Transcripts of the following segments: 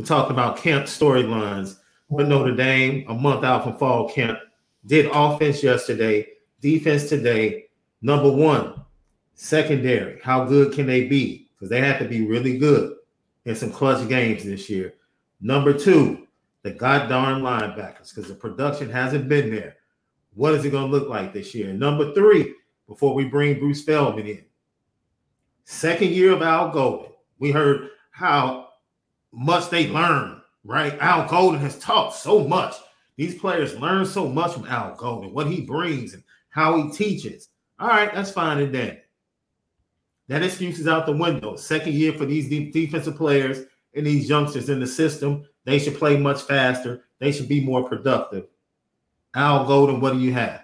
we talked about camp storylines. But Notre Dame, a month out from fall camp, did offense yesterday, defense today. Number one, secondary. How good can they be? Because they have to be really good in some clutch games this year. Number two, the goddamn linebackers, because the production hasn't been there. What is it going to look like this year? Number three, before we bring Bruce Feldman in, second year of Al Golden. We heard how much they learn, right? Al Golden has taught so much. These players learn so much from Al Golden, what he brings and how he teaches. All right, that's fine and dandy. That excuse is out the window. Second year for these defensive players and these youngsters in the system. They should play much faster. They should be more productive. Al Golden, what do you have?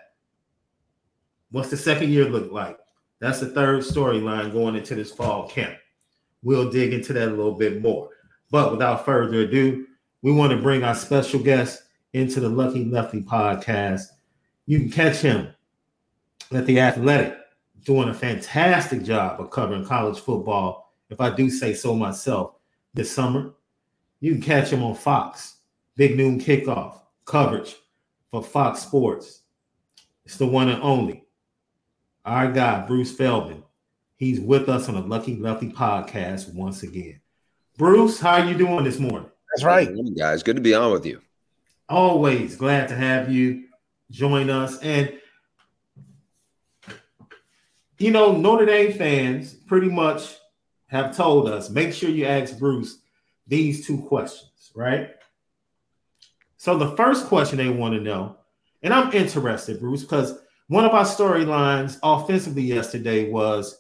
What's the second year look like? That's the third storyline going into this fall camp. We'll dig into that a little bit more. But without further ado, we want to bring our special guest into the Lucky Lefty podcast. You can catch him at the Athletic doing a fantastic job of covering college football, if I do say so myself, this summer. You can catch him on Fox, Big Noon Kickoff coverage for Fox Sports. It's the one and only. Our guy, Bruce Feldman. He's with us on the Lucky Lefty podcast once again. Bruce, how are you doing this morning? That's right. guys. Good to be on with you. Always glad to have you join us. And you know, Notre Dame fans pretty much have told us make sure you ask Bruce these two questions, right? So the first question they want to know, and I'm interested, Bruce, because one of our storylines offensively yesterday was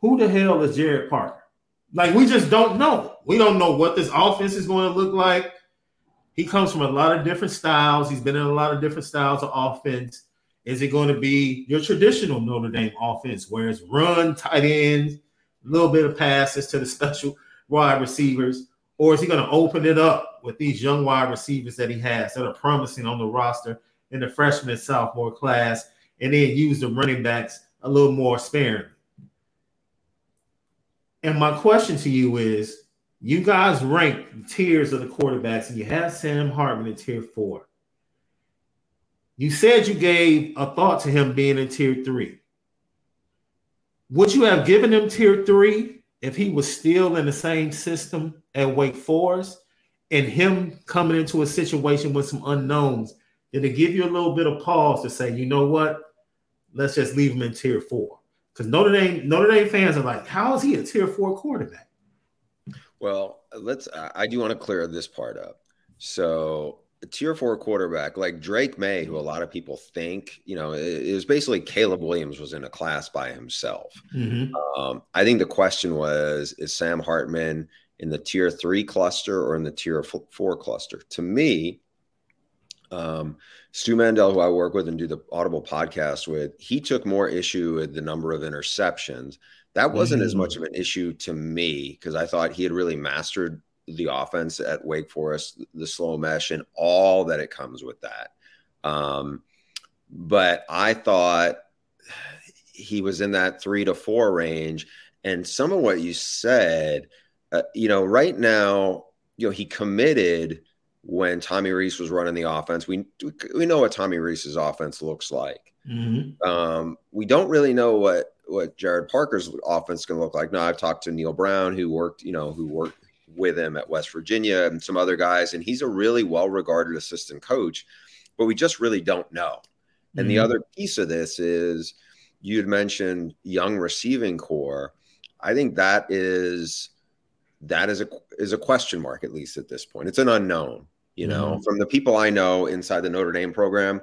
who the hell is Gerad Parker? Like we just don't know. We don't know what this offense is going to look like. He comes from a lot of different styles. He's been in a lot of different styles of offense. Is it going to be your traditional Notre Dame offense, where it's run, tight ends, a little bit of passes to the special wide receivers, or is he going to open it up with these young wide receivers that he has that are promising on the roster in the freshman sophomore class, and then use the running backs a little more sparingly? And my question to you is you guys rank tiers of the quarterbacks, and you have Sam Hartman in tier four. You said you gave a thought to him being in tier three. Would you have given him tier three if he was still in the same system at Wake Forest and him coming into a situation with some unknowns? Did it give you a little bit of pause to say, you know what? Let's just leave him in tier four? Because Notre Dame, Notre Dame fans are like, how is he a tier four quarterback? Well, let's. I do want to clear this part up. So, a tier four quarterback like Drake Maye, who a lot of people think, you know, it was basically Caleb Williams was in a class by himself. Mm-hmm. Um, I think the question was, is Sam Hartman in the tier three cluster or in the tier four cluster? To me, um, Stu Mandel, who I work with and do the Audible podcast with, he took more issue with the number of interceptions. That wasn't mm. as much of an issue to me because I thought he had really mastered the offense at Wake Forest, the slow mesh, and all that it comes with that. Um, but I thought he was in that three to four range. And some of what you said, uh, you know, right now, you know, he committed when Tommy Rees was running the offense. We we know what Tommy Rees's offense looks like. Mm-hmm. Um, we don't really know what what Gerad Parker's offense is going to look like. Now I've talked to Neal Brown, who worked, you know, who worked with him at West Virginia, and some other guys, and he's a really well regarded assistant coach. But we just really don't know. And mm-hmm. the other piece of this is you'd mentioned young receiving corps. I think that is that is a is a question mark at least at this point. It's an unknown. You know, mm-hmm. from the people I know inside the Notre Dame program,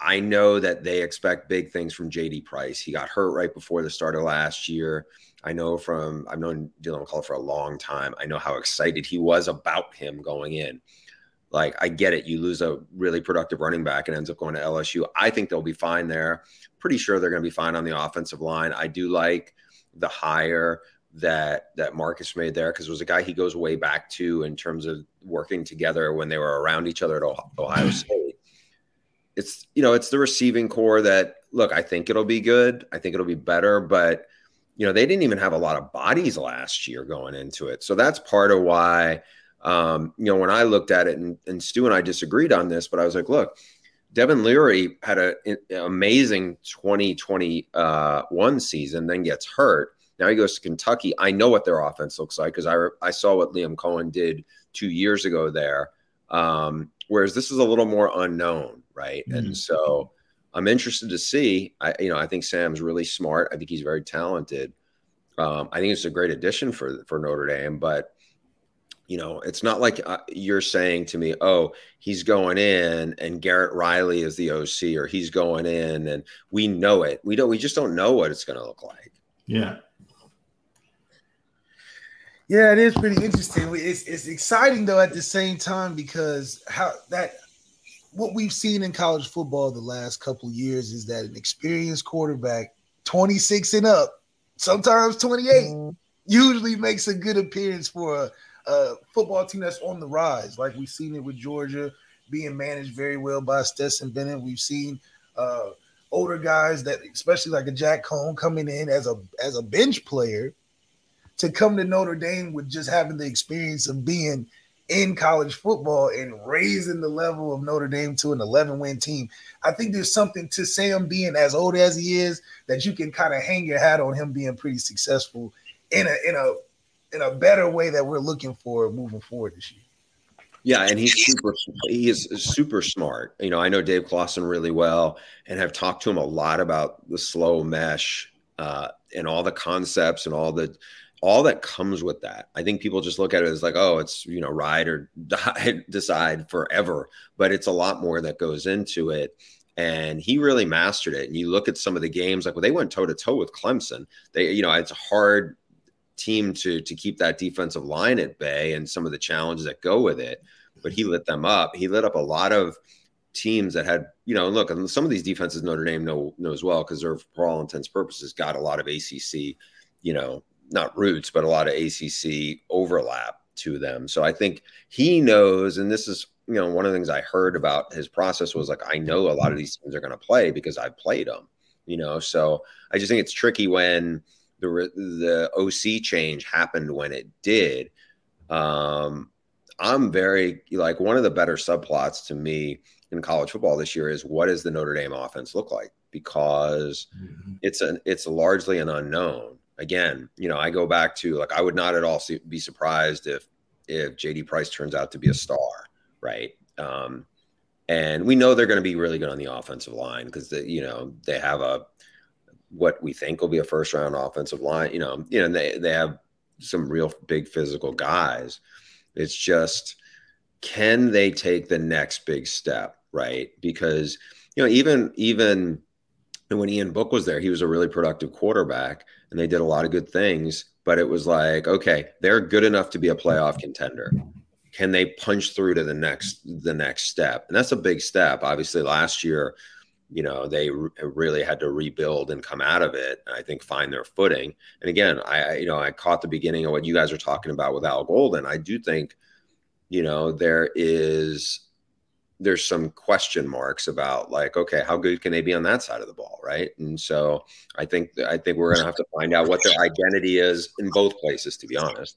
I know that they expect big things from JD Price. He got hurt right before the start of last year. I know from I've known Deland McCullough for a long time. I know how excited he was about him going in. Like I get it, you lose a really productive running back and ends up going to LSU. I think they'll be fine there. Pretty sure they're going to be fine on the offensive line. I do like the hire that that Marcus made there because it was a guy he goes way back to in terms of working together when they were around each other at Ohio State. It's you know it's the receiving corps that look I think it'll be good. I think it'll be better but you know they didn't even have a lot of bodies last year going into it. So that's part of why um, you know when I looked at it and, and Stu and I disagreed on this but I was like look Devin Leary had an amazing 2021 uh, season then gets hurt now he goes to Kentucky. I know what their offense looks like because I I saw what Liam Coen did two years ago there. Um, whereas this is a little more unknown, right? Mm-hmm. And so I'm interested to see. I you know I think Sam's really smart. I think he's very talented. Um, I think it's a great addition for for Notre Dame, but you know, it's not like uh, you're saying to me, "Oh, he's going in, and Garrett Riley is the OC, or he's going in, and we know it. We don't. We just don't know what it's going to look like." Yeah, yeah, it is pretty interesting. It's it's exciting though at the same time because how that what we've seen in college football the last couple years is that an experienced quarterback, 26 and up, sometimes 28, mm-hmm. usually makes a good appearance for a, a, football team that's on the rise. Like we've seen it with Georgia being managed very well by Stetson Bennett. We've seen uh, older guys that, especially like a Jack Coan, coming in as a as a bench player to come to Notre Dame with just having the experience of being in college football and raising the level of Notre Dame to an 11 win team. I think there's something to Sam being as old as he is that you can kind of hang your hat on him being pretty successful in a in a in a better way that we're looking for moving forward this year. Yeah, and he's super. He is super smart. You know, I know Dave Clawson really well, and have talked to him a lot about the slow mesh uh, and all the concepts and all the all that comes with that. I think people just look at it as like, oh, it's you know, ride or die, decide forever, but it's a lot more that goes into it. And he really mastered it. And you look at some of the games, like well, they went toe to toe with Clemson, they, you know, it's a hard team to to keep that defensive line at bay and some of the challenges that go with it. But he lit them up. He lit up a lot of teams that had, you know, look, some of these defenses Notre Dame know knows well because they're for all intents purposes got a lot of ACC, you know, not roots, but a lot of ACC overlap to them. So I think he knows, and this is you know one of the things I heard about his process was like I know a lot of these teams are going to play because I played them. You know, so I just think it's tricky when the the OC change happened when it did. Um, I'm very like one of the better subplots to me in college football this year is what does the Notre Dame offense look like because mm-hmm. it's an it's largely an unknown again, you know, I go back to like I would not at all be surprised if if JD Price turns out to be a star, right? Um, and we know they're going to be really good on the offensive line because you know they have a what we think will be a first round offensive line. You know, you know they they have some real big physical guys. It's just can they take the next big step, right? Because you know even even when Ian Book was there, he was a really productive quarterback and they did a lot of good things. But it was like, okay, they're good enough to be a playoff contender. Can they punch through to the next the next step? And that's a big step. Obviously, last year, you know, they re- really had to rebuild and come out of it. I think find their footing. And again, I you know I caught the beginning of what you guys are talking about with Al Golden. I do think, you know, there is there's some question marks about like, okay, how good can they be on that side of the ball, right? And so I think I think we're gonna have to find out what their identity is in both places, to be honest.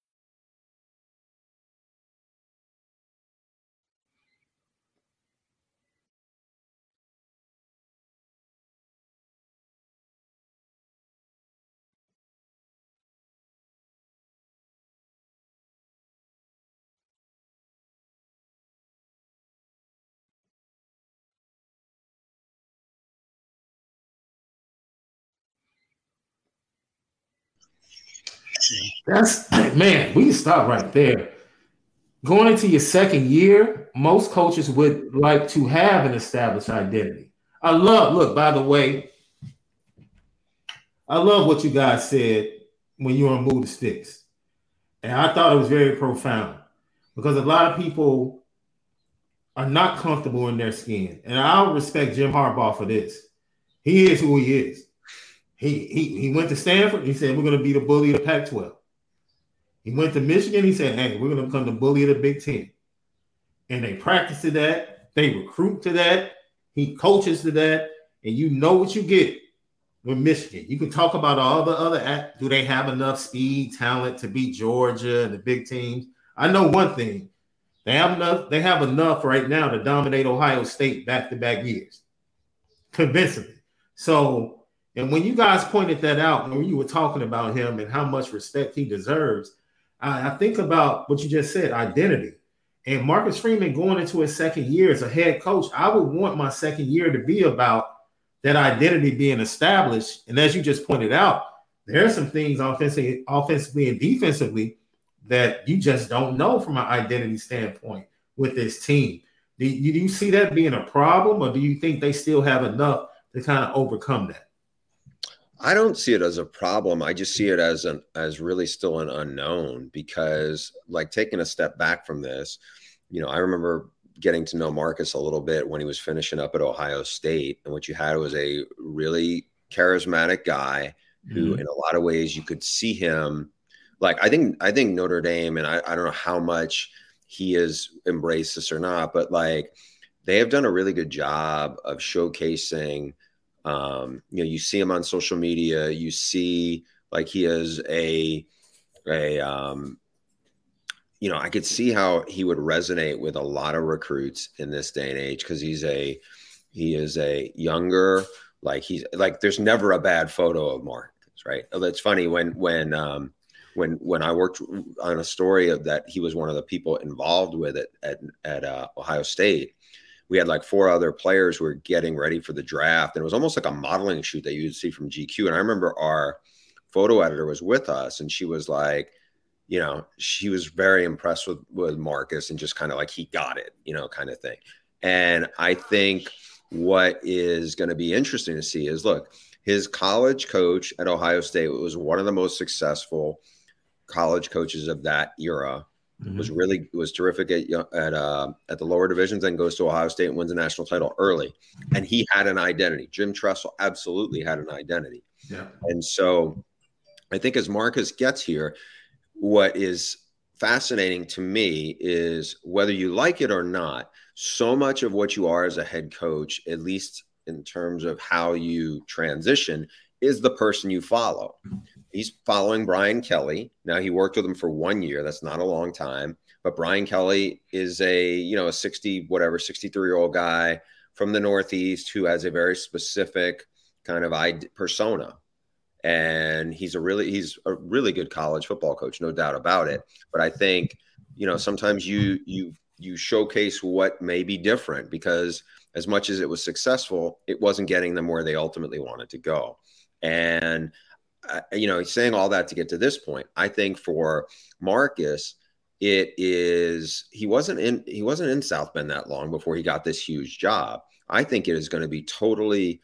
That's man, we can stop right there. Going into your second year, most coaches would like to have an established identity. I love, look, by the way, I love what you guys said when you were on Move the Sticks. And I thought it was very profound because a lot of people are not comfortable in their skin. And I'll respect Jim Harbaugh for this. He is who he is. He, he, he went to Stanford. He said, We're going to be the bully of the Pac 12. He went to Michigan. He said, Hey, we're going to become the bully of the Big Ten. And they practice to that. They recruit to that. He coaches to that. And you know what you get with Michigan. You can talk about all the other, do they have enough speed, talent to beat Georgia and the big teams? I know one thing. They have enough, they have enough right now to dominate Ohio State back to back years. Convincingly. So and when you guys pointed that out, when you were talking about him and how much respect he deserves, I, I think about what you just said identity. And Marcus Freeman going into his second year as a head coach, I would want my second year to be about that identity being established. And as you just pointed out, there are some things offensively, offensively and defensively that you just don't know from an identity standpoint with this team. Do you, do you see that being a problem, or do you think they still have enough to kind of overcome that? I don't see it as a problem. I just see it as an as really still an unknown because like taking a step back from this, you know, I remember getting to know Marcus a little bit when he was finishing up at Ohio State and what you had was a really charismatic guy who mm-hmm. in a lot of ways you could see him like I think I think Notre Dame and I, I don't know how much he has embraced this or not, but like they have done a really good job of showcasing um, you know, you see him on social media. You see like he is a a um, you know, I could see how he would resonate with a lot of recruits in this day and age because he's a he is a younger like he's like there's never a bad photo of Marcus right? That's funny when when um, when when I worked on a story of that he was one of the people involved with it at at uh, Ohio State. We had like four other players who were getting ready for the draft, and it was almost like a modeling shoot that you'd see from GQ. And I remember our photo editor was with us, and she was like, you know, she was very impressed with with Marcus and just kind of like he got it, you know, kind of thing. And I think what is going to be interesting to see is look, his college coach at Ohio State was one of the most successful college coaches of that era. Mm-hmm. Was really was terrific at at uh, at the lower divisions, and goes to Ohio State and wins a national title early. And he had an identity. Jim Tressel absolutely had an identity. Yeah. And so, I think as Marcus gets here, what is fascinating to me is whether you like it or not, so much of what you are as a head coach, at least in terms of how you transition, is the person you follow. He's following Brian Kelly. Now he worked with him for one year. That's not a long time. But Brian Kelly is a, you know, a 60, whatever, 63 year old guy from the Northeast who has a very specific kind of ID persona. And he's a really, he's a really good college football coach, no doubt about it. But I think, you know, sometimes you, you, you showcase what may be different because as much as it was successful, it wasn't getting them where they ultimately wanted to go. And you know, saying all that to get to this point, I think for Marcus, it is he wasn't in he wasn't in South Bend that long before he got this huge job. I think it is going to be totally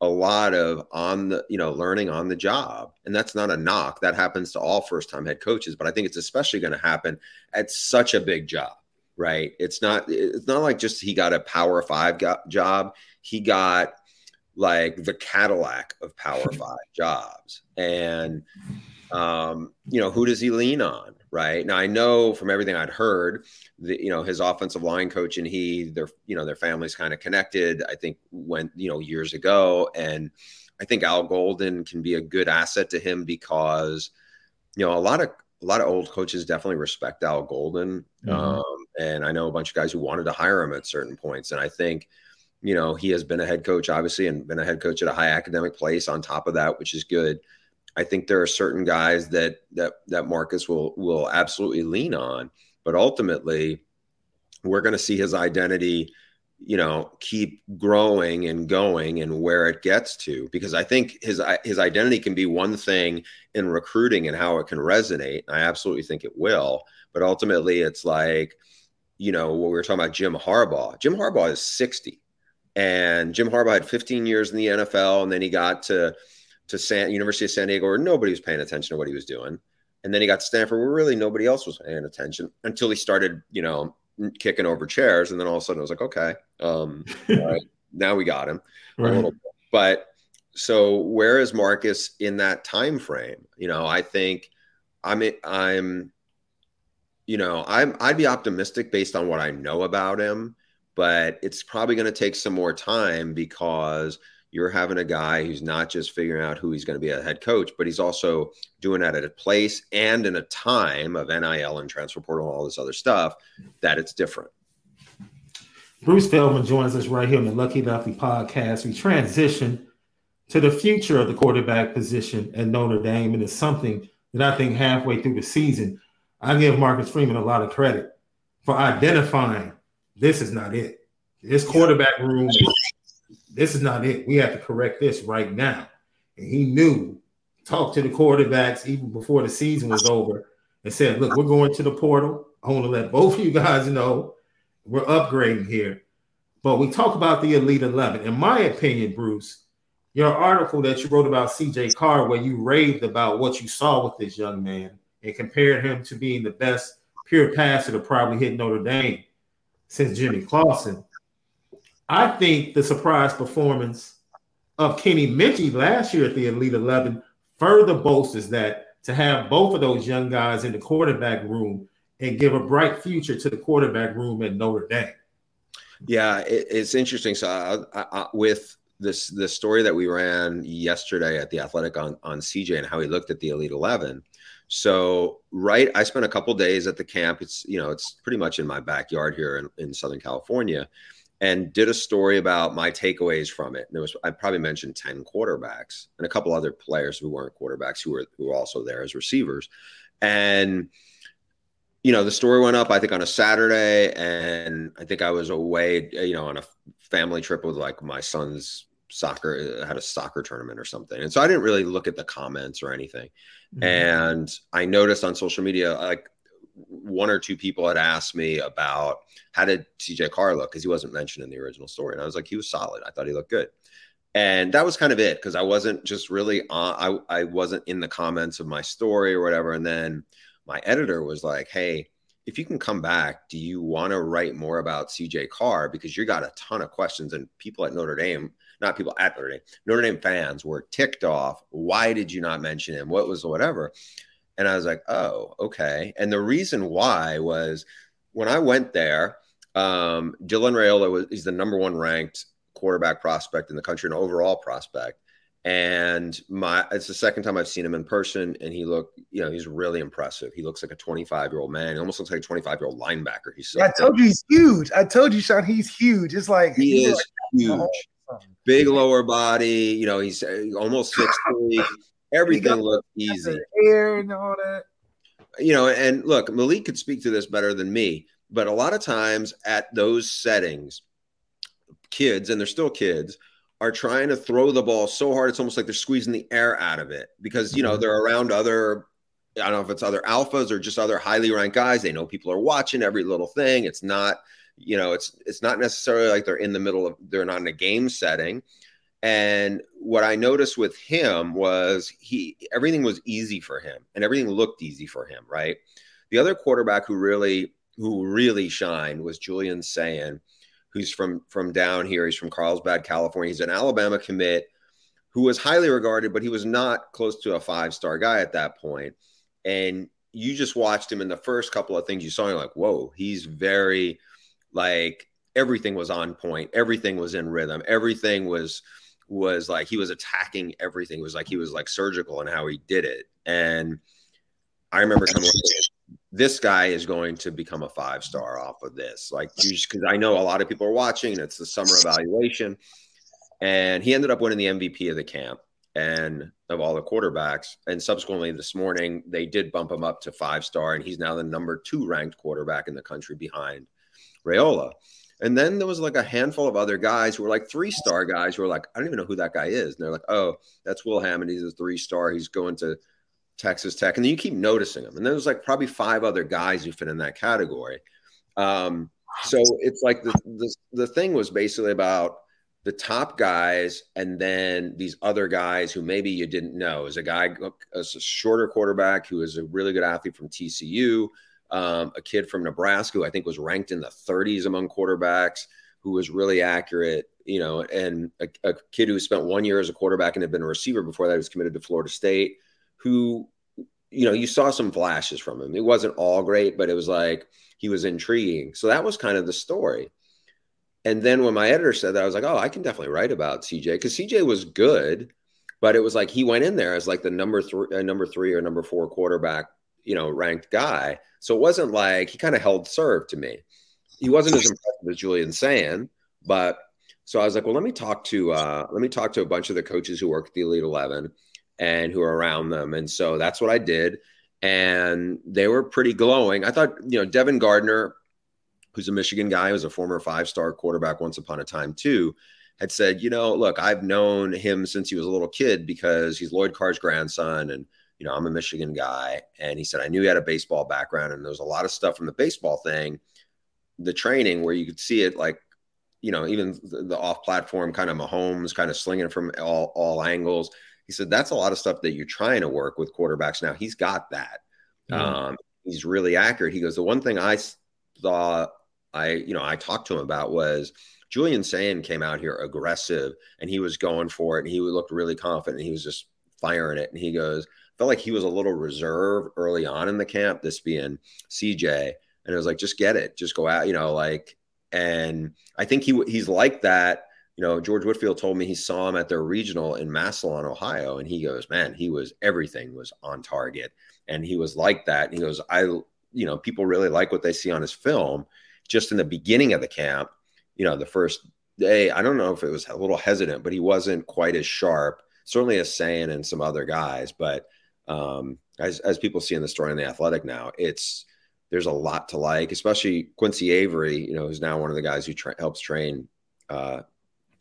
a lot of on the you know learning on the job. And that's not a knock. That happens to all first time head coaches but i think it's especially going to happen at such a big job right? It's not it's not like just he got a power five job. He got like the Cadillac of Power Five jobs. And, um, you know, who does he lean on? Right now, I know from everything I'd heard that, you know, his offensive line coach and he, their, you know, their family's kind of connected. I think went, you know, years ago. And I think Al Golden can be a good asset to him because, you know, a lot of, a lot of old coaches definitely respect Al Golden. Mm-hmm. Um, and I know a bunch of guys who wanted to hire him at certain points. And I think, you know, he has been a head coach, obviously, and been a head coach at a high academic place on top of that, which is good. I think there are certain guys that that that Marcus will will absolutely lean on, but ultimately, we're going to see his identity, you know, keep growing and going and where it gets to. Because I think his his identity can be one thing in recruiting and how it can resonate. I absolutely think it will, but ultimately, it's like, you know, what we were talking about Jim Harbaugh. Jim Harbaugh is sixty and Jim Harbaugh had 15 years in the NFL, and then he got to to San University of San Diego, where nobody was paying attention to what he was doing, and then he got to Stanford, where really nobody else was paying attention until he started, you know, kicking over chairs, and then all of a sudden it was like, okay, um, all right, now we got him right. a little bit. But so where is Marcus in that time frame? You know, I think I'm I'm you know, I'm I'd be optimistic based on what I know about him but it's probably going to take some more time because you're having a guy who's not just figuring out who he's going to be a head coach, but he's also doing that at a place and in a time of NIL and transfer portal and all this other stuff that it's different. Bruce Feldman joins us right here on the Lucky Lefty podcast. We transition to the future of the quarterback position at Notre Dame, and it's something that I think halfway through the season, I give Marcus Freeman a lot of credit for identifying this is not it. This quarterback room, this is not it. We have to correct this right now. And he knew, talked to the quarterbacks even before the season was over and said, Look, we're going to the portal. I want to let both of you guys know we're upgrading here. But we talk about the Elite 11. In my opinion, Bruce, your article that you wrote about CJ Carr, where you raved about what you saw with this young man and compared him to being the best pure passer to probably hit Notre Dame since Jimmy Clausen. I think the surprise performance of Kenny Minchey last year at the Elite 11 further bolsters that to have both of those young guys in the quarterback room and give a bright future to the quarterback room at Notre Dame. Yeah, it, it's interesting. So I, I, with this the story that we ran yesterday at the Athletic on on CJ and how he looked at the Elite 11, so right, I spent a couple days at the camp. It's you know it's pretty much in my backyard here in, in Southern California, and did a story about my takeaways from it. And there was I probably mentioned 10 quarterbacks and a couple other players who weren't quarterbacks who were who were also there as receivers. And you know, the story went up I think on a Saturday and I think I was away, you know, on a family trip with like my son's soccer had a soccer tournament or something. And so I didn't really look at the comments or anything. Mm-hmm. And I noticed on social media like one or two people had asked me about how did CJ Carr look because he wasn't mentioned in the original story, and I was like, he was solid. I thought he looked good, and that was kind of it because I wasn't just really on. I I wasn't in the comments of my story or whatever, and then my editor was like, hey. If you can come back, do you want to write more about CJ Carr? Because you got a ton of questions, and people at Notre Dame not people at Notre Dame, Notre Dame fans were ticked off. Why did you not mention him? What was whatever? And I was like, oh, okay. And the reason why was when I went there, um, Dylan Raiola was he's the number one ranked quarterback prospect in the country, an overall prospect. And my it's the second time I've seen him in person, and he looked, you know, he's really impressive. He looks like a 25 year old man. He almost looks like a 25 year old linebacker. He's so yeah, I told you he's huge. I told you, Sean, he's huge. It's like he is like, huge, big lower body. You know, he's uh, almost six three. Everything looked easy. Air and all that. You know, and look, Malik could speak to this better than me, but a lot of times at those settings, kids, and they're still kids, are trying to throw the ball so hard it's almost like they're squeezing the air out of it because you know mm-hmm. they're around other I don't know if it's other alphas or just other highly ranked guys. They know people are watching every little thing. It's not, you know, it's it's not necessarily like they're in the middle of they're not in a game setting. And what I noticed with him was he everything was easy for him and everything looked easy for him, right? The other quarterback who really who really shined was Julian Sayin, who's from from down here. He's from Carlsbad, California. He's an Alabama commit who was highly regarded, but he was not close to a five-star guy at that point. And you just watched him in the first couple of things you saw, and you're like, whoa, he's very like everything was on point, everything was in rhythm, everything was was like he was attacking everything. It was like he was like surgical in how he did it. And I remember coming this guy is going to become a five star off of this. Like because I know a lot of people are watching and it's the summer evaluation. And he ended up winning the MVP of the camp and of all the quarterbacks. And subsequently this morning, they did bump him up to five star, and he's now the number two ranked quarterback in the country behind Raiola. And then there was like a handful of other guys who were like three star guys who were like, I don't even know who that guy is. And they're like, oh, that's Will Hammond. He's a three star. He's going to Texas Tech. And then you keep noticing them. And then there's like probably five other guys who fit in that category. Um, so it's like the, the, the thing was basically about the top guys and then these other guys who maybe you didn't know. is a guy, a shorter quarterback who is a really good athlete from TCU um, a kid from Nebraska who I think was ranked in the 30s among quarterbacks, who was really accurate, you know, and a, a kid who spent one year as a quarterback and had been a receiver before that was committed to Florida State, who, you know, you saw some flashes from him. It wasn't all great, but it was like he was intriguing. So that was kind of the story. And then when my editor said that, I was like, oh, I can definitely write about CJ because CJ was good, but it was like he went in there as like the number three, uh, number three or number four quarterback you know, ranked guy. So it wasn't like he kind of held serve to me. He wasn't as impressive as Julian Sayin, but so I was like, well, let me talk to uh, let me talk to a bunch of the coaches who work at the Elite Eleven and who are around them. And so that's what I did. And they were pretty glowing. I thought, you know, Devin Gardner, who's a Michigan guy, was a former five-star quarterback once upon a time too, had said, you know, look, I've known him since he was a little kid because he's Lloyd Carr's grandson and you know, I'm a Michigan guy. And he said, I knew he had a baseball background. And there was a lot of stuff from the baseball thing, the training where you could see it like, you know, even the, the off platform kind of Mahomes kind of slinging from all, all angles. He said, that's a lot of stuff that you're trying to work with quarterbacks now. He's got that. Mm-hmm. Um, he's really accurate. He goes, the one thing I thought I, you know, I talked to him about was Julian Sayin came out here aggressive and he was going for it and he looked really confident. he was just firing it. And he goes, felt like he was a little reserved early on in the camp, this being CJ. And it was like, just get it, just go out, you know, like, and I think he he's like that. You know, George Whitfield told me he saw him at their regional in Massillon, Ohio, and he goes, "Man, he was everything was on target, and he was like that." And he goes, "I, you know, people really like what they see on his film. Just in the beginning of the camp, you know, the first day, I don't know if it was a little hesitant, but he wasn't quite as sharp. Certainly as Sayin and some other guys, but um, as as people see in the story in the Athletic now, it's there's a lot to like, especially Quincy Avery, you know, who's now one of the guys who tra- helps train uh,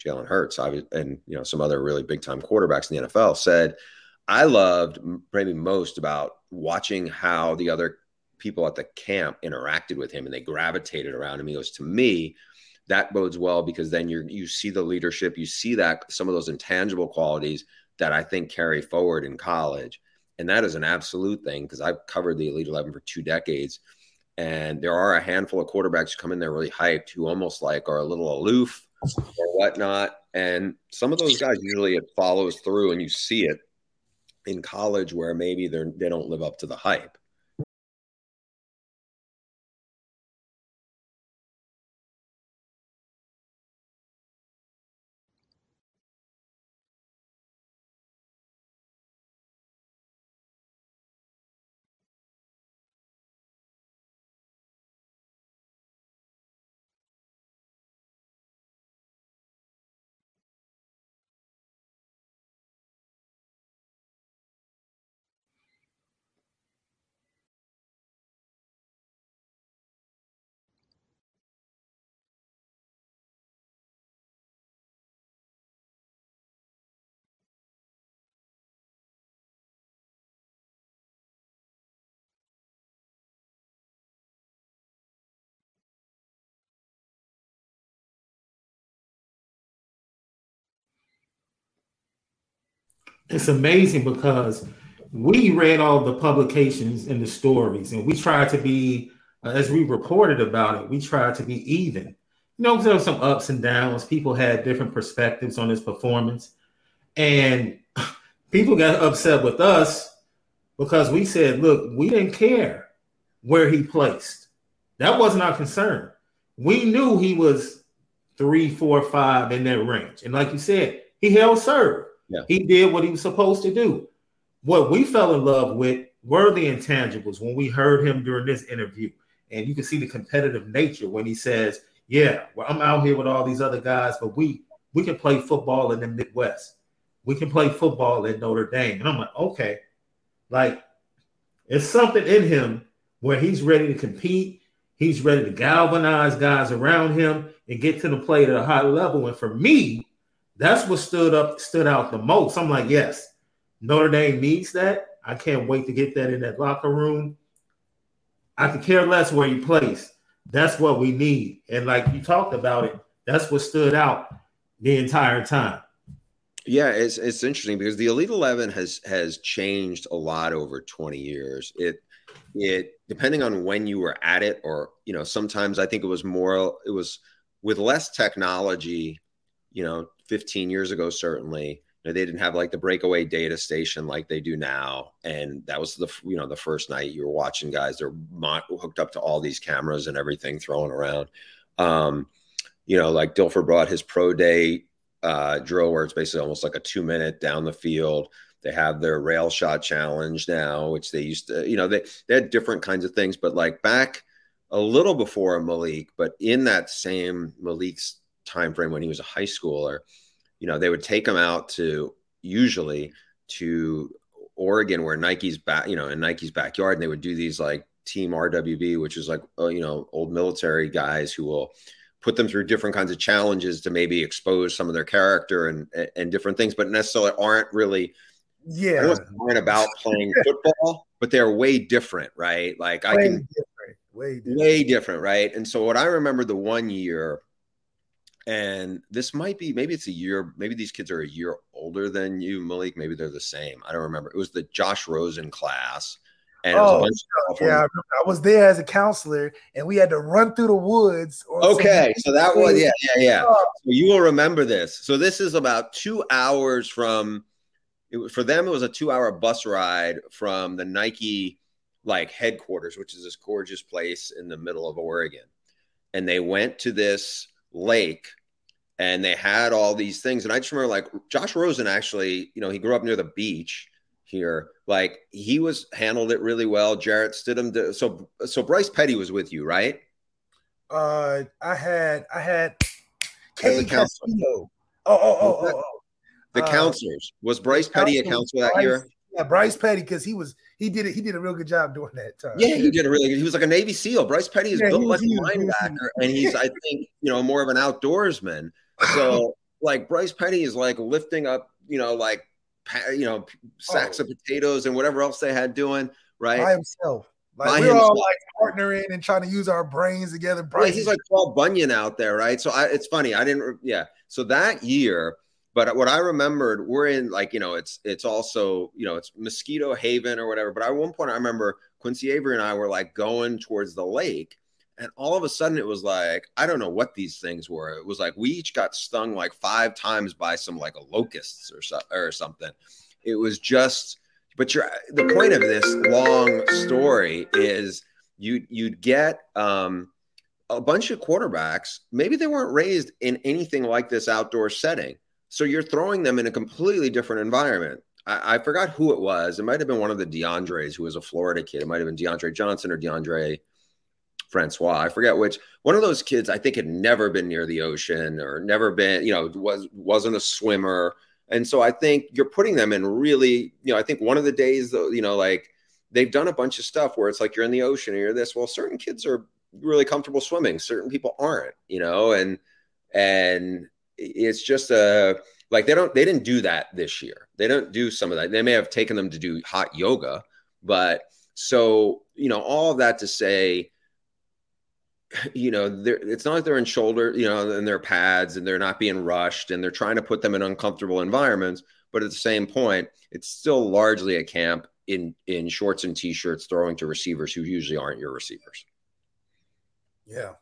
Jalen Hurts, and you know some other really big time quarterbacks in the NFL. Said, I loved maybe most about watching how the other people at the camp interacted with him and they gravitated around him. He goes, to me, that bodes well because then you you see the leadership, you see that some of those intangible qualities that I think carry forward in college. And that is an absolute thing because I've covered the Elite 11 for two decades. And there are a handful of quarterbacks who come in there really hyped who almost like are a little aloof or whatnot. And some of those guys usually it follows through and you see it in college where maybe they're they don't live up to the hype. It's amazing because we read all the publications and the stories, and we tried to be, uh, as we reported about it, we tried to be even. You know, there were some ups and downs. People had different perspectives on his performance, and people got upset with us because we said, "Look, we didn't care where he placed. That wasn't our concern. We knew he was three, four, five in that range, and like you said, he held serve." Yeah. He did what he was supposed to do. What we fell in love with were the intangibles when we heard him during this interview. And you can see the competitive nature when he says, Yeah, well, I'm out here with all these other guys, but we we can play football in the Midwest. We can play football at Notre Dame. And I'm like, okay, like it's something in him where he's ready to compete. He's ready to galvanize guys around him and get to the play at a high level. And for me, that's what stood up, stood out the most. I'm like, yes, Notre Dame needs that. I can't wait to get that in that locker room. I could care less where you place. That's what we need. And like you talked about it, that's what stood out the entire time. Yeah, it's it's interesting because the Elite Eleven has has changed a lot over 20 years. It it depending on when you were at it, or you know, sometimes I think it was more it was with less technology, you know, 15 years ago, certainly. You know, they didn't have like the breakaway data station like they do now, and that was the you know the first night you were watching guys. They're hooked up to all these cameras and everything thrown around. Um, you know, like Dilfer brought his pro day uh, drill where it's basically almost like a two minute down the field. They have their rail shot challenge now, which they used to, you know, they, they had different kinds of things. But like back a little before Malik, but in that same Malik's time frame when he was a high schooler, you know, they would take him out to usually to Oregon where Nike's back, you know, in Nike's backyard, and they would do these like team RWB, which is like uh, you know old military guys who will put them through different kinds of challenges to maybe expose some of their character and and different things, but necessarily aren't really yeah aren't about playing football, but they're way different, right? Like way I can different. way different. way different, right? And so what I remember the one year and this might be maybe it's a year maybe these kids are a year older than you malik maybe they're the same i don't remember it was the josh rosen class and oh, yeah, I, I, was there as a counselor, and we had to run through the woods. okay, so that was yeah, yeah, yeah. Oh. So you will remember this. So this is about two hours from. It, for them, it was a two-hour bus ride from the Nike like headquarters, which is this gorgeous place in the middle of Oregon, and they went to this lake and they had all these things. And I just remember like Josh Rosen actually, you know, he grew up near the beach here. Like he was handled it really well. Jarrett Stidham. Did, so so Bryce Petty was with you, right? Uh, I had I had K Castillo. Oh, oh, oh, oh, oh. The uh, counselors was Bryce Petty a counselor that Bryce, year? Yeah, Bryce Petty because he was he did it. He did a real good job during that time. Yeah, he did a really good. He was like a Navy SEAL. Bryce Petty is yeah, built like a linebacker, and he's I think you know more of an outdoorsman. So like Bryce Petty is like lifting up, you know, like you know sacks oh. of potatoes and whatever else they had doing right by himself. Like by we're himself. all like partnering and trying to use our brains together. Bryce, yeah, he's like Paul Bunyan out there, right? So I, it's funny. I didn't. Yeah. So that year but what I remembered, we're in like, you know, it's it's also, you know, it's Mosquito Haven or whatever. But at one point I remember Quincy Avery and I were like going towards the lake. And all of a sudden it was like, I don't know what these things were. It was like we each got stung like five times by some like locusts or so, or something. It was just, but you're the point of this long story is you you'd get um a bunch of quarterbacks, maybe they weren't raised in anything like this outdoor setting so you're throwing them in a completely different environment. I, I forgot who it was. It might have been one of the DeAndres who was a Florida kid. It might have been DeAndre Johnson or DeAndre Francois. I forget which. One of those kids I think had never been near the ocean or never been, you know, was wasn't a swimmer. And so I think you're putting them in really, you know, I think one of the days you know, like they've done a bunch of stuff where it's like you're in the ocean and you're this. Well, certain kids are really comfortable swimming, certain people aren't, you know, and and it's just a like they don't they didn't do that this year. They don't do some of that. They may have taken them to do hot yoga, but so you know all of that to say you know it's not like they're in shoulder you know and their pads and they're not being rushed and they're trying to put them in uncomfortable environments but at the same point it's still largely a camp in in shorts and t-shirts throwing to receivers who usually aren't your receivers. Yeah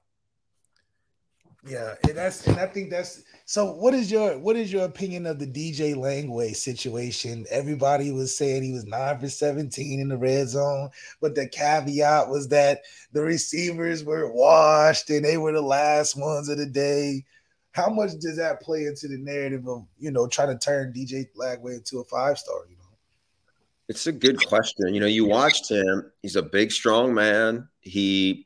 yeah, and that's and I think that's so. What is your what is your opinion of the DJ Lagway situation? Everybody was saying he was nine for seventeen in the red zone, but the caveat was that the receivers were washed and they were the last ones of the day. How much does that play into the narrative of you know trying to turn DJ Lagway into a five star? You know, it's a good question. You know, you watched him; he's a big, strong man. He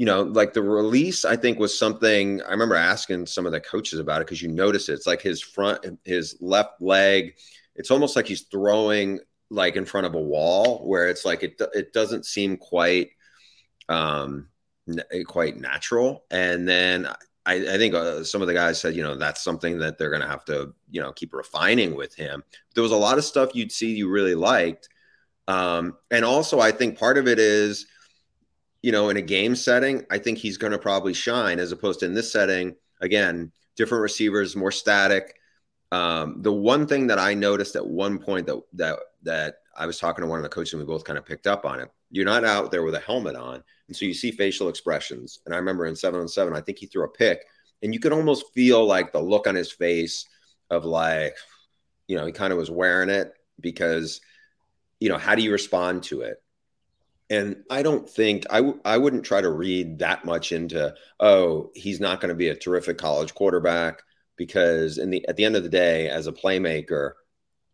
you know, like the release, I think was something I remember asking some of the coaches about it because you notice it. It's like his front, his left leg. It's almost like he's throwing like in front of a wall, where it's like it it doesn't seem quite um quite natural. And then I, I think uh, some of the guys said, you know, that's something that they're going to have to, you know, keep refining with him. There was a lot of stuff you'd see you really liked. Um, and also, I think part of it is you know, in a game setting, I think he's going to probably shine as opposed to in this setting. Again, different receivers, more static. Um, the one thing that I noticed at one point that that that I was talking to one of the coaches and we both kind of picked up on it. You're not out there with a helmet on, and so you see facial expressions. And I remember in seven on seven, I think he threw a pick, and you could almost feel like the look on his face of like, you know, he kind of was wearing it because, you know, how do you respond to it? And I don't think I w- I wouldn't try to read that much into oh he's not going to be a terrific college quarterback because in the at the end of the day as a playmaker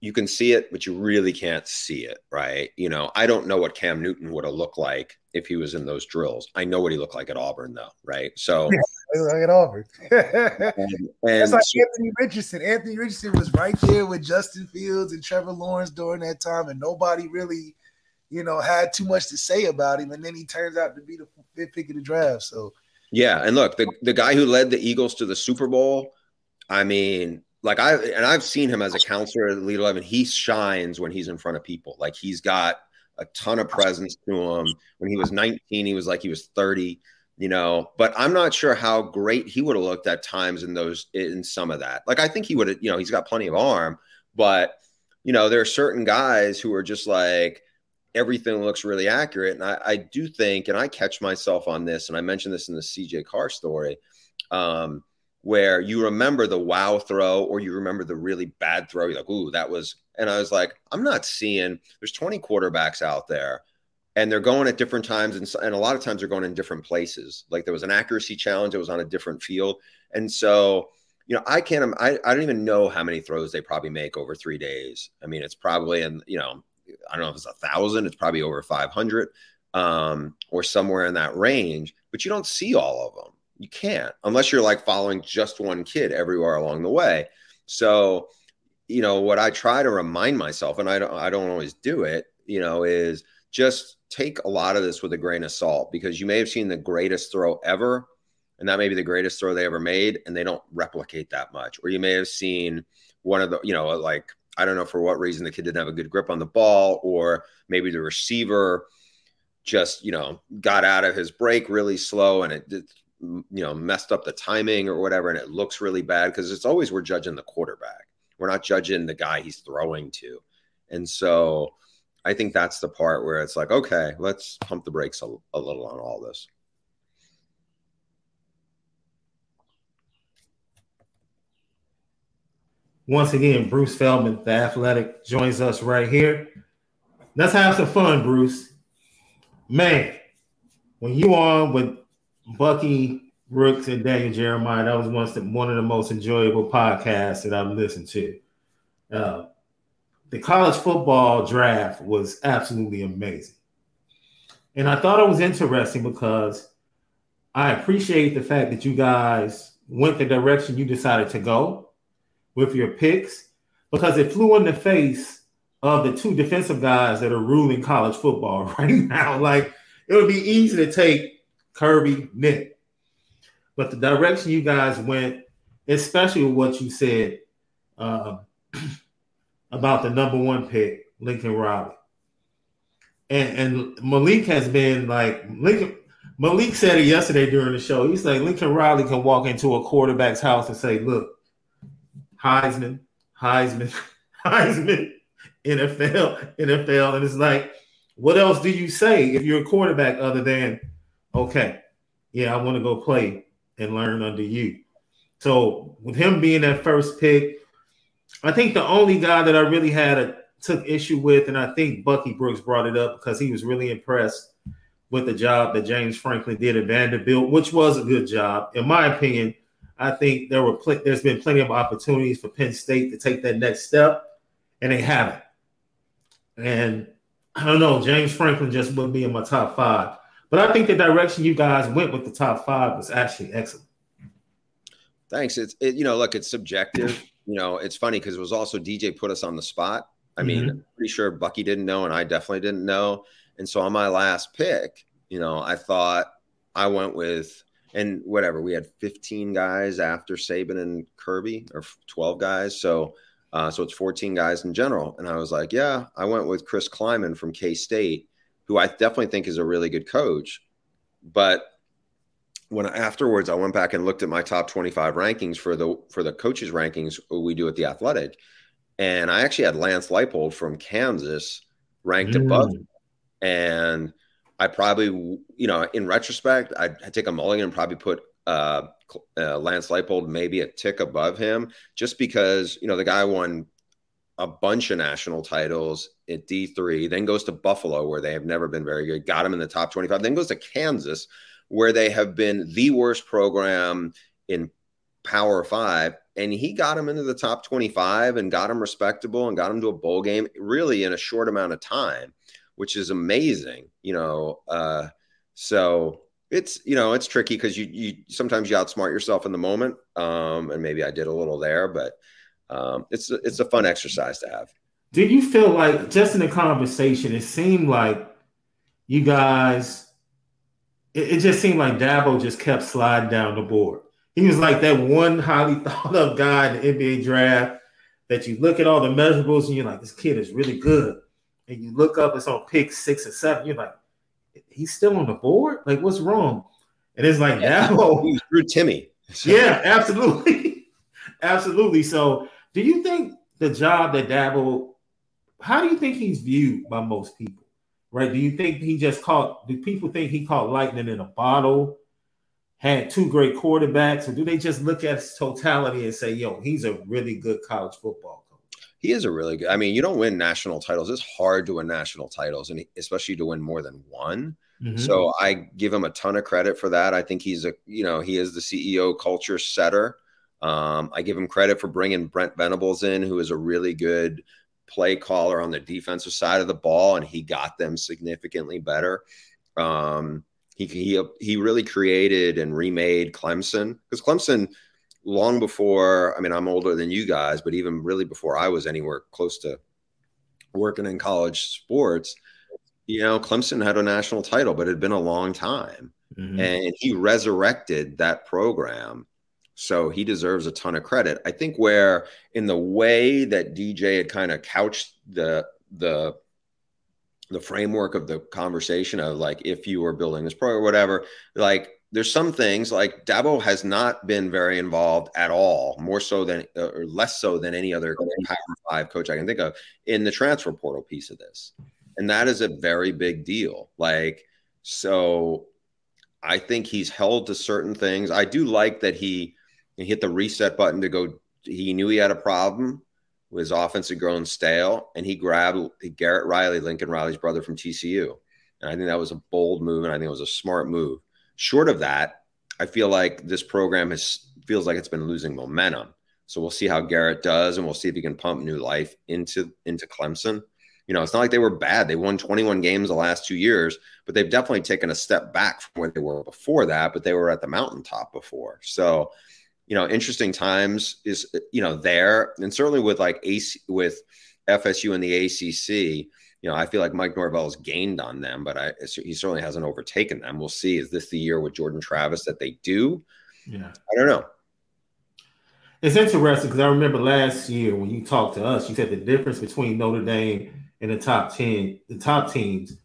you can see it but you really can't see it right? You know I don't know what Cam Newton would have looked like if he was in those drills. I know what he looked like at Auburn though right? So yeah, like at Auburn. And, and like so, Anthony Richardson. Anthony Richardson was right there with Justin Fields and Trevor Lawrence during that time and nobody really you know, had too much to say about him, and then he turns out to be the fifth pick of the draft. So, yeah, and look, the the guy who led the Eagles to the Super Bowl, I mean, like I and I've seen him as a counselor at Elite Eleven. He shines when he's in front of people. Like he's got a ton of presence to him. When he was 19, he was like he was 30 you know but i'm not sure how great he would have looked at times in those in some of that like i think he would have you know he's got plenty of arm but you know there are certain guys who are just like everything looks really accurate. And I, I, do think, and I catch myself on this, and I mentioned this in the CJ Carr story, um, where you remember the wow throw or you remember the really bad throw. You're like, ooh, that was, and I was like, I'm not seeing, there's 20 quarterbacks out there and they're going at different times. And, and a lot of times they're going in different places. Like there was an accuracy challenge, it was on a different field. And so, you know, I can't, I, I don't even know how many throws they probably make over three days. I mean, it's probably, in, you know, I don't know if it's a thousand, it's probably over 500 um, or somewhere in that range, but you don't see all of them. You can't unless you're like following just one kid everywhere along the way. So, you know, what I try to remind myself, and I don't, I don't always do it, you know, is just take a lot of this with a grain of salt because you may have seen the greatest throw ever, and that may be the greatest throw they ever made, and they don't replicate that much. Or you may have seen one of the, you know, like I don't know for what reason the kid didn't have a good grip on the ball, or maybe the receiver just, you know, got out of his break really slow and it, you know, messed up the timing or whatever, and it looks really bad because it's always we're judging the quarterback. We're not judging the guy he's throwing to. And so I think that's the part where it's like, okay, let's pump the brakes a, a little on all this. Once again, Bruce Feldman, the athletic, joins us right here. Let's have some fun, Bruce. Man, when you on with Bucky Brooks and Daniel Jeremiah, that was the, one of the most enjoyable podcasts that I've listened to. Uh, the college football draft was absolutely amazing. And I thought it was interesting because I appreciate the fact that you guys went the direction you decided to go with your picks because it flew in the face of the two defensive guys that are ruling college football right now. Like it would be easy to take Kirby, Nick, but the direction you guys went, especially with what you said uh, about the number one pick, Lincoln Riley. And, and Malik has been like Lincoln. Malik said it yesterday during the show. He's like Lincoln Riley can walk into a quarterback's house and say, "Look, Heisman, Heisman, Heisman, NFL, NFL. And it's like, what else do you say if you're a quarterback other than, okay, yeah, I want to go play and learn under you? So with him being that first pick, I think the only guy that I really had a took issue with, and I think Bucky Brooks brought it up because he was really impressed with the job that James Franklin did at Vanderbilt, which was a good job. In my opinion, I think there were pl- there's been plenty of opportunities for Penn State to take that next step, and they haven't. And I don't know, James Franklin just wouldn't be in my top five. But I think the direction you guys went with the top five was actually excellent. Thanks. It's it, you know, look, it's subjective. You know, it's funny because it was also DJ put us on the spot. I mean, mm-hmm. pretty sure Bucky didn't know, and I definitely didn't know. And so on my last pick, you know, I thought I went with and whatever we had 15 guys after Saban and Kirby, or 12 guys. So, uh, so it's 14 guys in general. And I was like, yeah, I went with Chris Klieman from K State, who I definitely think is a really good coach. But when afterwards I went back and looked at my top 25 rankings for the for the coaches rankings we do at the Athletic, and I actually had Lance Leipold from Kansas ranked mm. above, and I probably, you know, in retrospect, I'd, I'd take a mulligan and probably put uh, uh, Lance Leipold maybe a tick above him, just because you know the guy won a bunch of national titles at D3, then goes to Buffalo where they have never been very good, got him in the top 25, then goes to Kansas where they have been the worst program in Power 5 and he got him into the top 25 and got him respectable and got him to a bowl game really in a short amount of time which is amazing, you know. Uh, so it's you know it's tricky because you you sometimes you outsmart yourself in the moment, um, and maybe I did a little there, but um, it's it's a fun exercise to have. Did you feel like just in the conversation, it seemed like you guys? It, it just seemed like Dabo just kept sliding down the board. He was like that one highly thought of guy in the NBA draft that you look at all the measurables and you're like, this kid is really good and you look up, it's on pick six or seven. You're like, he's still on the board. Like, what's wrong? And it's like yeah, now, he's Drew Timme. So. Yeah, absolutely, absolutely. So, do you think the job that Dabo? How do you think he's viewed by most people? Right? Do you think he just caught? Do people think he caught lightning in a bottle? Had two great quarterbacks, or do they just look at his totality and say, "Yo, he's a really good college football he is a really good. I mean, you don't win national titles. It's hard to win national titles, and especially to win more than one. Mm-hmm. So I give him a ton of credit for that. I think he's a, you know, he is the CEO culture setter. Um, I give him credit for bringing Brent Venables in, who is a really good play caller on the defensive side of the ball, and he got them significantly better. Um, he he he really created and remade Clemson because Clemson long before I mean I'm older than you guys, but even really before I was anywhere close to working in college sports, you know, Clemson had a national title, but it had been a long time. Mm-hmm. And he resurrected that program. So he deserves a ton of credit. I think where in the way that DJ had kind of couched the the the framework of the conversation of like if you were building this program or whatever, like there's some things like Dabo has not been very involved at all, more so than uh, or less so than any other Power Five coach I can think of in the transfer portal piece of this, and that is a very big deal. Like so, I think he's held to certain things. I do like that he, he hit the reset button to go. He knew he had a problem his offense had grown stale, and he grabbed Garrett Riley, Lincoln Riley's brother from TCU. And I think that was a bold move, and I think it was a smart move. Short of that, I feel like this program has feels like it's been losing momentum. So we'll see how Garrett does, and we'll see if he can pump new life into into Clemson. You know, it's not like they were bad. They won 21 games the last two years, but they've definitely taken a step back from where they were before that. But they were at the mountaintop before. So you know, interesting times is you know there, and certainly with like AC with FSU and the ACC. You know, I feel like Mike Norvell has gained on them, but I, he certainly hasn't overtaken them. We'll see. Is this the year with Jordan Travis that they do? Yeah, I don't know. It's interesting because I remember last year when you talked to us, you said the difference between Notre Dame and the top ten, the top teams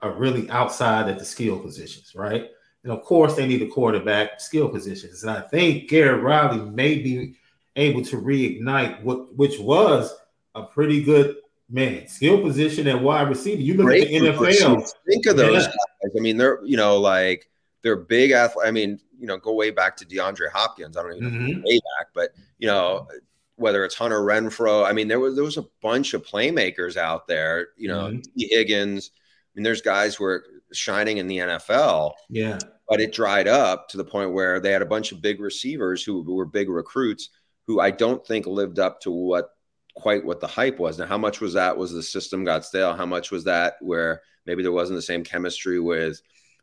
are really outside at the skill positions, right? And of course, they need a quarterback skill positions. And I think Garrett Riley may be able to reignite what which was a pretty good man skill position at wide receiver. You look Great at the NFL. Think of those yeah. guys. I mean, they're you know like they're big athletes. I mean, you know, go way back to DeAndre Hopkins. I don't even mm-hmm. know way back, but you know, whether it's Hunter Renfrow. I mean, there was there was a bunch of playmakers out there. You know, mm-hmm. Higgins. I mean, there's guys who are shining in the NFL. Yeah but it dried up to the point where they had a bunch of big receivers who were big recruits who I don't think lived up to what quite what the hype was. Now, how much was that? Was the system got stale? How much was that where maybe there wasn't the same chemistry with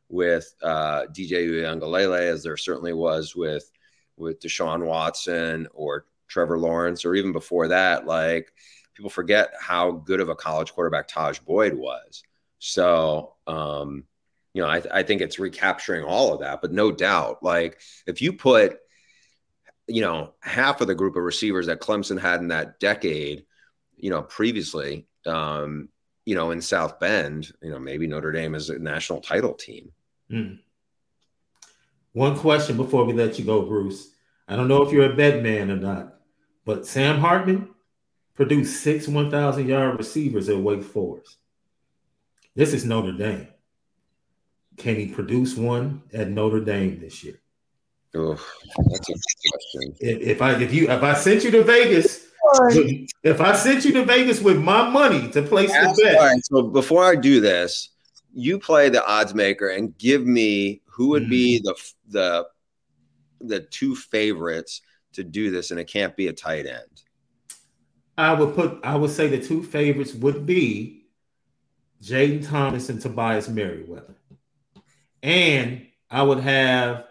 with uh, DJ Uiagalelei as there certainly was with with Deshaun Watson or Trevor Lawrence or even before that? Like people forget how good of a college quarterback Tajh Boyd was. So um, you know, I, I think it's recapturing all of that. But no doubt, like if you put, you know, half of the group of receivers that Clemson had in that decade, you know, previously, um, you know, in South Bend, you know, maybe Notre Dame is a national title team. Mm. One question before we let you go, Bruce. I don't know if you're a bet man or not, but Sam Hartman produced six 1,000 yard receivers at Wake Forest. This is Notre Dame. Can he produce one at Notre Dame this year? Oh, that's a question. If, if I if you if I sent you to Vegas, if I sent you to Vegas with my money to place the bet. Right, so before I do this, you play the odds maker and give me who would mm. be the the the two favorites to do this, and it can't be a tight end. I would put I would say the two favorites would be Jayden Thomas and Tobias Merriweather. And I would have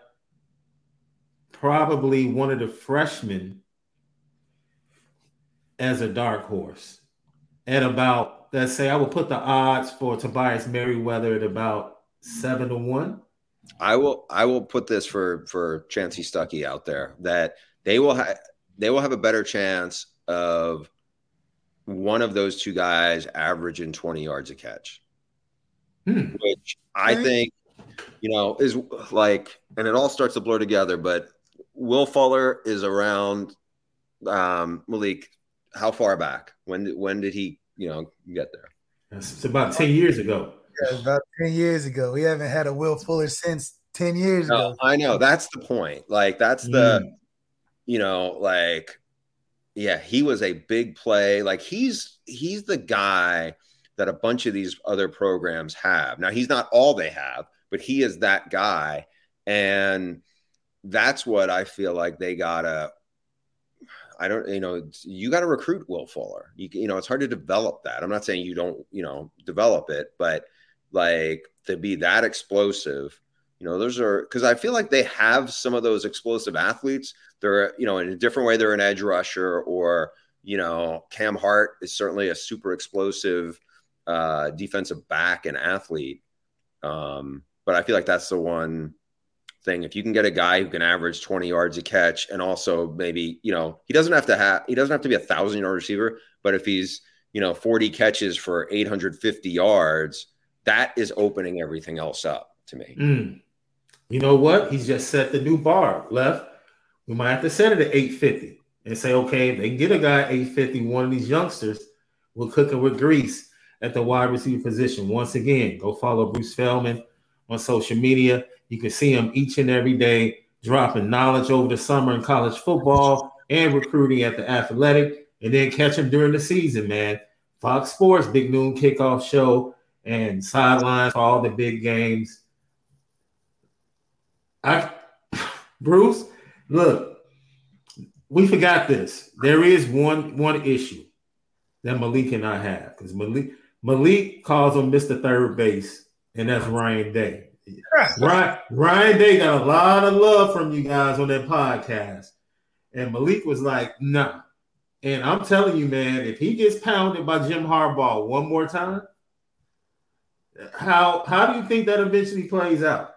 probably one of the freshmen as a dark horse at about, let's say, I would put the odds for Tobias Merriweather at about seven to one. I will I will put this for for Chancy Stuckey out there that they will have they will have a better chance of one of those two guys averaging 20 yards a catch. Hmm. Which I think you know, is like, and it all starts to blur together. But Will Fuller is around um, Malik. How far back? When did when did he, you know, get there? It's about ten years ago. Yeah, about ten years ago. We haven't had a Will Fuller since ten years no, ago. I know that's the point. Like that's the, mm. you know, like, yeah, he was a big play. Like he's he's the guy that a bunch of these other programs have. Now he's not all they have, but he is that guy. And that's what I feel like they gotta. I don't, you know, you got to recruit Will Fuller. You, you know, it's hard to develop that. I'm not saying you don't, you know, develop it, but like to be that explosive You know, those are because I feel like they have some of those explosive athletes. They're, you know, in a different way, they're an edge rusher, or, you know, Cam Hart is certainly a super explosive uh, defensive back and athlete. Um, but I feel like that's the one thing. If you can get a guy who can average 20 yards a catch and also maybe, you know, he doesn't have to have, he doesn't have to be a thousand yard receiver, but if he's, you know, 40 catches for 850 yards, that is opening everything else up to me. Mm. You know what? He's just set the new bar left. We might have to set it at 850 and say, okay, if they get a guy 850, one of these youngsters, we're cooking with grease at the wide receiver position. Once again, go follow Bruce Feldman on social media. You can see him each and every day dropping knowledge over the summer in college football and recruiting at the athletic, and then catch him during the season, man. Fox Sports, Big Noon Kickoff Show, and sidelines for all the big games. I, Bruce, look, we forgot this. There is one one issue that Malik and I have because Malik Malik calls him Mr. Third Base, and that's Ryan Day. Ryan, Ryan Day got a lot of love from you guys on that podcast. And Malik was like, nah. And I'm telling you, man, if he gets pounded by Jim Harbaugh one more time, how how do you think that eventually plays out?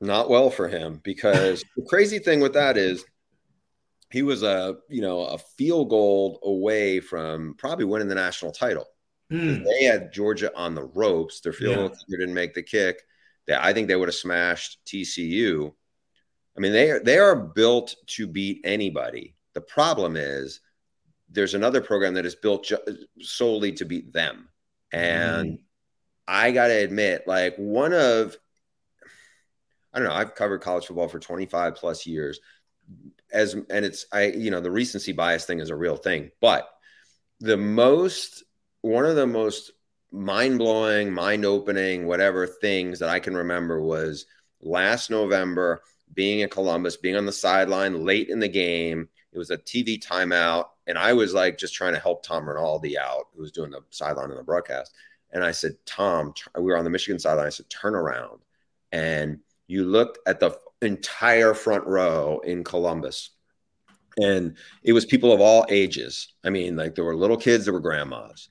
Not well for him because the crazy thing with that is he was a you know a field goal away from probably winning the national title. Mm. They had Georgia on the ropes. Their field goal yeah. didn't make the kick. That I think they would have smashed TCU. I mean, they are they are built to beat anybody. The problem is there's another program that is built ju- solely to beat them, and mm. I got to admit, like one of I don't know, I've covered college football for 25 plus years. As and it's I, you know, the recency bias thing is a real thing, but the most one of the most mind-blowing, mind-opening, whatever things that I can remember was last November being in Columbus, being on the sideline late in the game. It was a TV timeout, and I was like just trying to help Tom Rinaldi out, who was doing the sideline in the broadcast. And I said, Tom, we were on the Michigan sideline. I said, turn around. And you looked at the entire front row in Columbus. And it was people of all ages. I mean, like there were little kids, there were grandmas.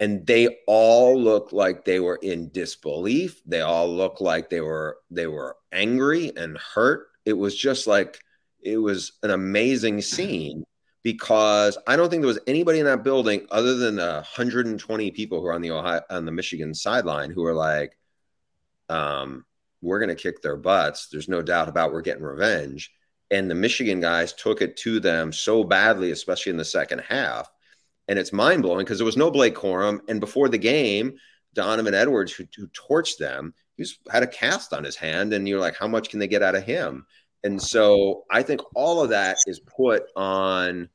And they all looked like they were in disbelief. They all looked like they were they were angry and hurt. It was just like it was an amazing scene because I don't think there was anybody in that building other than the 120 people who are on the Ohio on the Michigan sideline who are like, um, we're going to kick their butts. There's no doubt about we're getting revenge. And the Michigan guys took it to them so badly, especially in the second half. And it's mind blowing because there was no Blake Corum. And before the game, Donovan Edwards, who, who torched them, he's had a cast on his hand. And you're like, how much can they get out of him? And so I think all of that is put on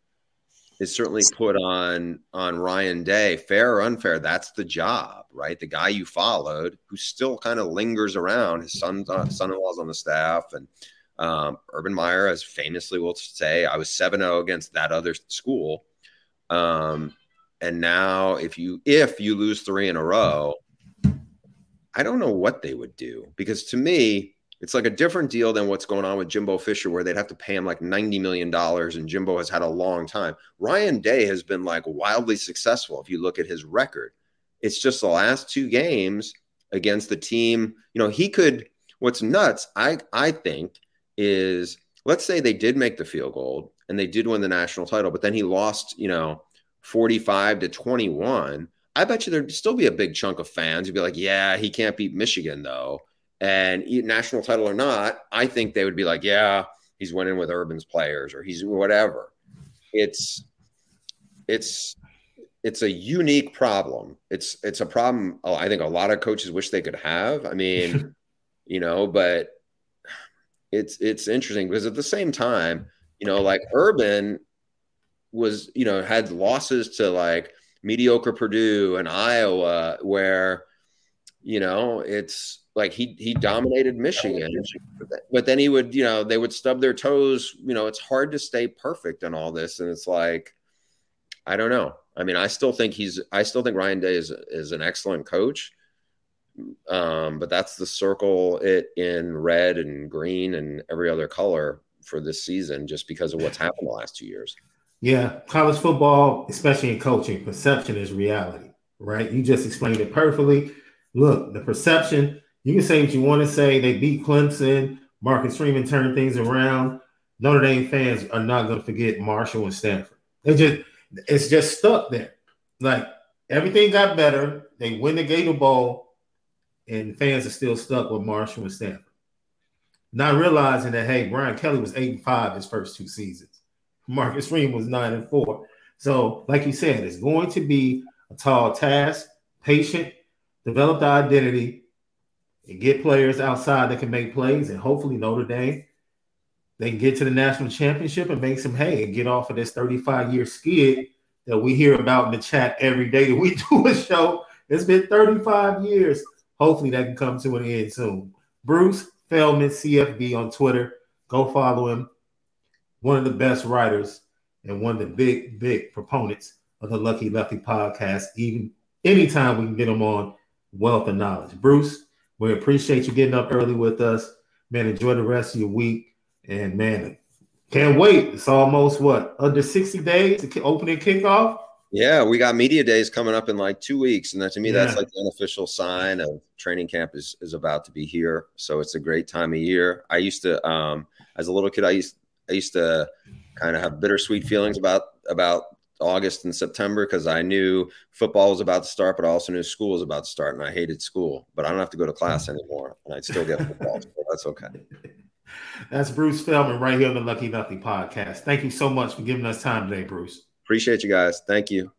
is certainly put on on Ryan Day, fair or unfair. That's the job, right? The guy you followed, who still kind of lingers around. His son's on, son-in-law's on the staff, and um, Urban Meyer, as famously will say, I was 7-0 against that other school. Um, and now, if you if you lose three in a row, I don't know what they would do because to me, it's like a different deal than what's going on with Jimbo Fisher, where they'd have to pay him like $90 million. And Jimbo has had a long time. Ryan Day has been like wildly successful if you look at his record. It's just the last two games against the team. You know, he could, what's nuts, I, I think, is let's say they did make the field goal and they did win the national title, but then he lost, you know, 45 to 21. I bet you there'd still be a big chunk of fans who'd be like, yeah, he can't beat Michigan though and national title or not, I think they would be like, yeah, he's winning with Urban's players or he's whatever. It's it's it's a unique problem. It's it's a problem I think a lot of coaches wish they could have. I mean, you know, but it's it's interesting because at the same time, you know, like Urban was, you know, had losses to like mediocre Purdue and Iowa where you know, it's like he he dominated Michigan, but then he would, you know, they would stub their toes. You know, it's hard to stay perfect in all this, and it's like, I don't know. I mean, I still think he's, I still think Ryan Day is is an excellent coach. Um, but that's the circle it in red and green and every other color for this season, just because of what's happened the last two years. Yeah, college football, especially in coaching, perception is reality, right? You just explained it perfectly. Look, the perception, you can say what you want to say. They beat Clemson, Marcus Freeman turned things around. Notre Dame fans are not going to forget Marshall and Stanford. They just, it's just stuck there. Like everything got better. They win the Gator Bowl, and fans are still stuck with Marshall and Stanford. Not realizing that, hey, Brian Kelly was eight and five his first two seasons. Marcus Freeman was nine and four. So, like you said, it's going to be a tall task, patient, develop the identity, and get players outside that can make plays. And hopefully, Notre Dame, they can get to the national championship and make some hay and get off of this 35 year skid that we hear about in the chat every day that we do a show. It's been 35 years. Hopefully, that can come to an end soon. Bruce Feldman, CFB on Twitter. Go follow him one of the best writers and one of the big, big proponents of the Lucky Lefty podcast. Even anytime we can get him on wealth and knowledge. Bruce, we appreciate you getting up early with us. Man, enjoy the rest of your week. And man, can't wait. It's almost what under 60 days to opening kickoff. Yeah, we got media days coming up in like two weeks, and that to me, yeah. that's like an official sign of training camp is is about to be here. So it's a great time of year. I used to, um, as a little kid, I used I used to kind of have bittersweet feelings about about August and September because I knew football was about to start, but I also knew school was about to start, and I hated school. But I don't have to go to class anymore, and I still get football, so that's okay. That's Bruce Feldman right here on the Lucky Nothing podcast. Thank you so much for giving us time today, Bruce. Appreciate you guys. Thank you.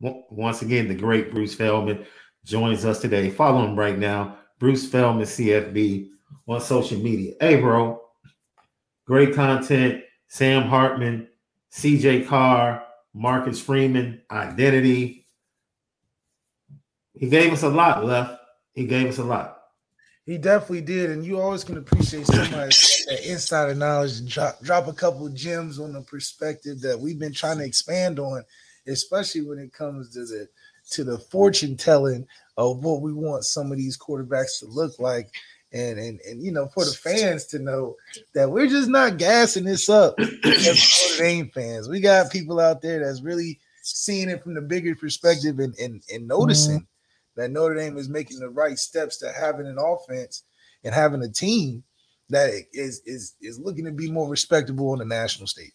Once again, the great Bruce Feldman joins us today. Follow him right now, Bruce Feldman CFB on social media. Hey, bro, Great content. Sam Hartman, CJ Carr, Marcus Freeman, Identity. He gave us a lot, left. He gave us a lot. He definitely did, and you always can appreciate somebody that insider knowledge and drop drop a couple gems on the perspective that we've been trying to expand on, especially when it comes to the to the fortune telling of what we want some of these quarterbacks to look like and and and you know for the fans to know that we're just not gassing this up as Notre Dame fans. We got people out there that's really seeing it from the bigger perspective and and, and noticing mm-hmm. That Notre Dame is making the right steps to having an offense and having a team that is is is looking to be more respectable on the national stage.